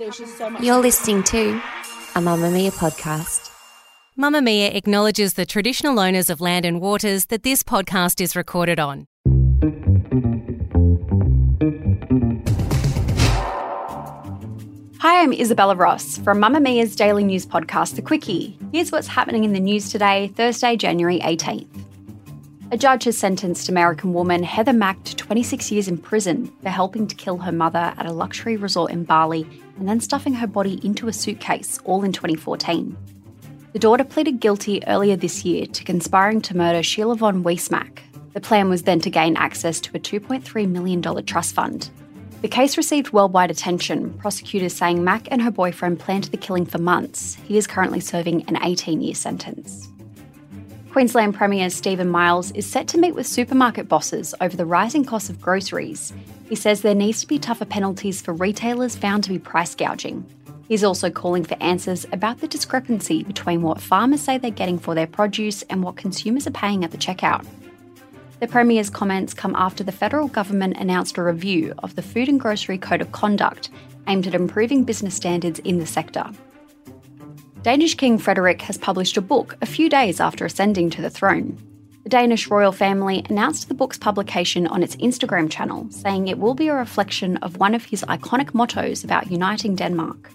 You're listening to a Mamamia podcast. Mamamia acknowledges the traditional owners of land and waters that this podcast is recorded on. Hi, I'm Isabella Ross from Mamamia's daily news podcast, The Quicky. Here's what's happening in the news today, Thursday, January 18th. A judge has sentenced American woman Heather Mack to 26 years in prison for helping to kill her mother at a luxury resort in Bali and then stuffing her body into a suitcase, all in 2014. The daughter pleaded guilty earlier this year to conspiring to murder Sheila von Wiesemack. The plan was then to gain access to a $2.3 million trust fund. The case received worldwide attention, prosecutors saying Mack and her boyfriend planned the killing for months. He is currently serving an 18 year sentence. Queensland Premier Stephen Miles is set to meet with supermarket bosses over the rising cost of groceries. He says there needs to be tougher penalties for retailers found to be price gouging. He's also calling for answers about the discrepancy between what farmers say they're getting for their produce and what consumers are paying at the checkout. The Premier's comments come after the federal government announced a review of the Food and Grocery Code of Conduct aimed at improving business standards in the sector. Danish King Frederik has published a book a few days after ascending to the throne. The Danish royal family announced the book's publication on its Instagram channel, saying it will be a reflection of one of his iconic mottos about uniting Denmark.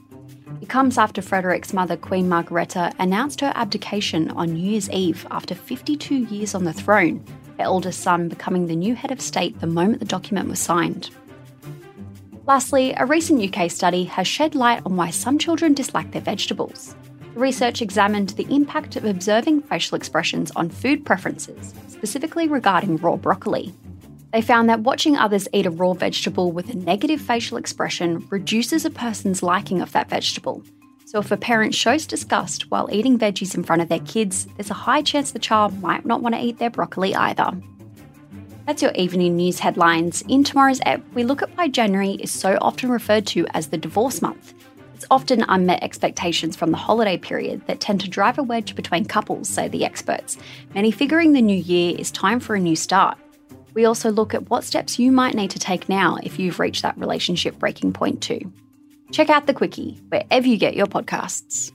It comes after Frederik's mother, Queen Margrethe, announced her abdication on New Year's Eve after 52 years on the throne, her eldest son becoming the new head of state the moment the document was signed. Lastly, a recent UK study has shed light on why some children dislike their vegetables. The research examined the impact of observing facial expressions on food preferences, specifically regarding raw broccoli. They found that watching others eat a raw vegetable with a negative facial expression reduces a person's liking of that vegetable. So, if a parent shows disgust while eating veggies in front of their kids, there's a high chance the child might not want to eat their broccoli either. That's your evening news headlines. In tomorrow's ep, we look at why January is so often referred to as the divorce month. It's often unmet expectations from the holiday period that tend to drive a wedge between couples, say the experts, many figuring the new year is time for a new start. We also look at what steps you might need to take now if you've reached that relationship breaking point too. Check out The Quicky wherever you get your podcasts.